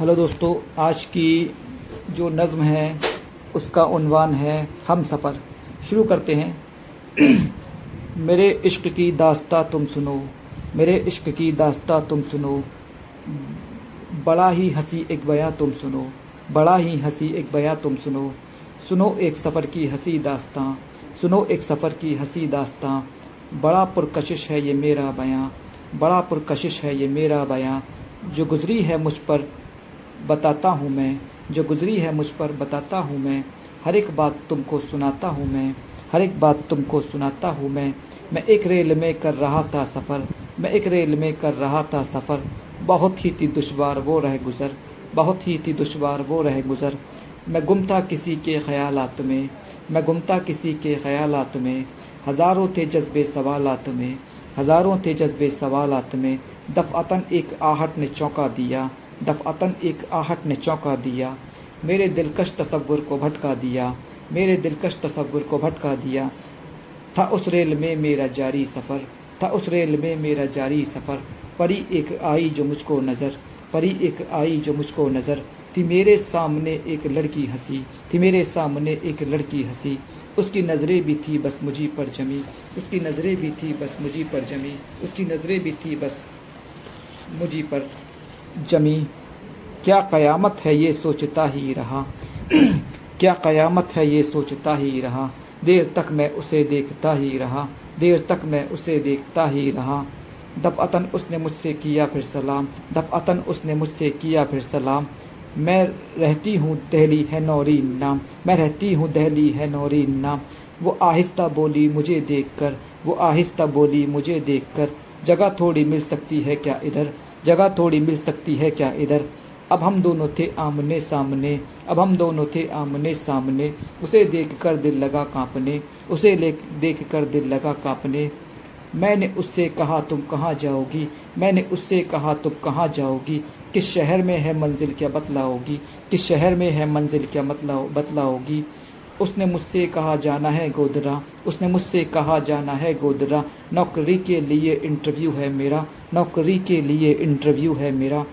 Hello दोस्तों, आज की जो नज़म है, उसका उन्वान है हम सफ़र। शुरू करते हैं। मेरे इश्क की दास्ता तुम सुनो, मेरे इश्क की दास्ता तुम सुनो, बड़ा ही हँसी एक बया तुम सुनो, बड़ा ही हँसी एक बया तुम सुनो। सुनो एक सफ़र की हँसी दास्तां, सुनो एक सफ़र की हँसी दास्तां, बड़ा पुरकशिश है ये मेरा बयां, बड़ा पुरकशिश है ये मेरा बयां। जो गुज़री है मुझ पर बताता हूँ मैं। जो गुज़री है मुझ पर, बताता हूँ मैं। हर एक बात तुमको सुनाता हूँ मैं। हर एक बात तुमको सुनाता हूँ मैं। मैं एक रेल में कर रहा था सफ़र। मैं एक रेल में कर रहा था सफ़र। बहुत ही थी दुशवार वो रह गुज़र। बहुत ही थी दुशवार वो रह गुज़र। मैं गुम था किसी के ख्यालात में। मैं गुमता किसी के ख्यालात में। हज़ारों थे जज्बे सवालात में। हज़ारों थे जज्बे सवालात में। दफ़अतन एक आहट ने चौंका दिया। दफ़अतन एक आहट ने चौंका दिया। मेरे दिलकश तस्वुर को भटका दिया। मेरे दिलकश तस्वुर को भटका दिया। था उस रेल में मेरा जारी सफ़र। था उस रेल में मेरा जारी सफ़र। परी एक आई जो मुझको नज़र। परी एक आई जो मुझको नज़र। थी मेरे सामने एक लड़की हँसी। थी मेरे सामने एक लड़की हँसी। उसकी नज़रें भी थी बस मुझी पर जमी। उसकी नज़रें भी थी बस मुझी पर जमी। उसकी नज़रें भी थी बस मुझी पर जमी। क्या क़यामत है ये सोचता ही रहा। क्या क़यामत है ये सोचता ही रहा। देर तक मैं उसे देखता ही रहा। देर तक मैं उसे देखता ही रहा। दफ़अतन उसने मुझसे किया फिर सलाम। दफ़अतन उसने मुझसे किया फिर सलाम। मैं रहती हूँ दहली है नौरीन नाम। मैं रहती हूँ दहली है नौरीन नाम। वो आहिस्ता बोली मुझे देखकर। वो आहिस्ता बोली मुझे देखकर। जगह थोड़ी मिल सकती है क्या इधर? जगह थोड़ी मिल सकती है क्या इधर? अब हम दोनों थे आमने सामने, अब हम दोनों थे आमने सामने। उसे देख कर दिल लगा कांपने, उसे देख कर दिल लगा कांपने। मैंने उससे कहा, तुम कहाँ जाओगी? मैंने उससे कहा, तुम कहाँ जाओगी? किस शहर में है मंजिल क्या बतलाओगी? किस शहर में है मंजिल क्या मतलाओ, बतलाओगी? उसने मुझसे कहा, जाना है गोदरा। उसने मुझसे कहा, जाना है गोदरा। नौकरी के लिए इंटरव्यू है मेरा। नौकरी के लिए इंटरव्यू है मेरा।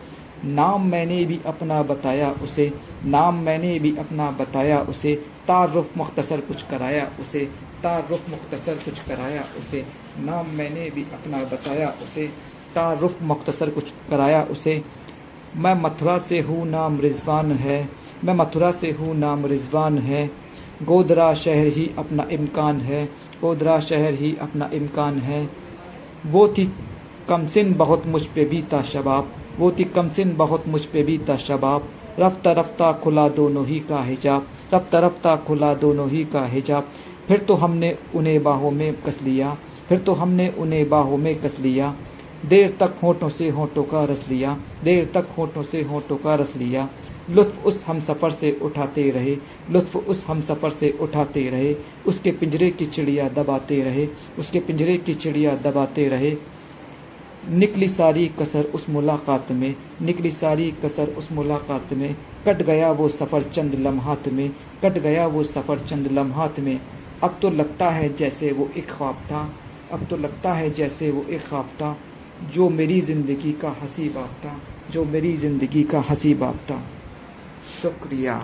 नाम मैंने भी अपना बताया उसे। नाम मैंने भी अपना बताया उसे। तारुफ मुख्तसर कुछ कराया उसे। तारुफ मुख्तसर कुछ कराया उसे। नाम मैंने भी अपना बताया उसे। तारुफ मुख्तसर कुछ कराया उसे। मैं मथुरा से हूँ, नाम रिजवान है। मैं मथुरा से हूँ, नाम रिजवान है। गोदरा शहर ही अपना इम्कान है गोदरा शहर ही अपना इम्कान है। वो थी कमसिन बहुत मुझ पे भी था शबाब, वो थी कमसिन बहुत मुझ पे भी था शबाब। रफ्ता रफ्ता खुला दोनों ही का हिजाब, रफ्ता रफ्ता खुला दोनों ही का हिजाब। फिर तो हमने उन्हें बाहों में कस लिया, फिर तो हमने उन्हें बाहों में कस लिया। देर तक होठों से होठों का रस लिया, देर तक होठों से होठों का रस लिया। लुत्फ उस हम सफ़र से उठाते रहे, लुत्फ उस हम सफ़र से उठाते रहे। उसके पिंजरे की चिड़िया दबाते रहे, उसके पिंजरे की चिड़िया दबाते रहे। निकली सारी कसर उस मुलाकात में, निकली सारी कसर उस मुलाकात में। कट गया वो सफ़र चंद लम्हात में, कट गया वो सफ़र चंद लम्हात में। अब तो लगता है जैसे वो एक ख्वाब था, अब तो लगता है जैसे वो एक ख्वाब था। जो मेरी ज़िंदगी का हँसी बाप था, जो मेरी ज़िंदगी का हँसी बाप था। शुक्रिया।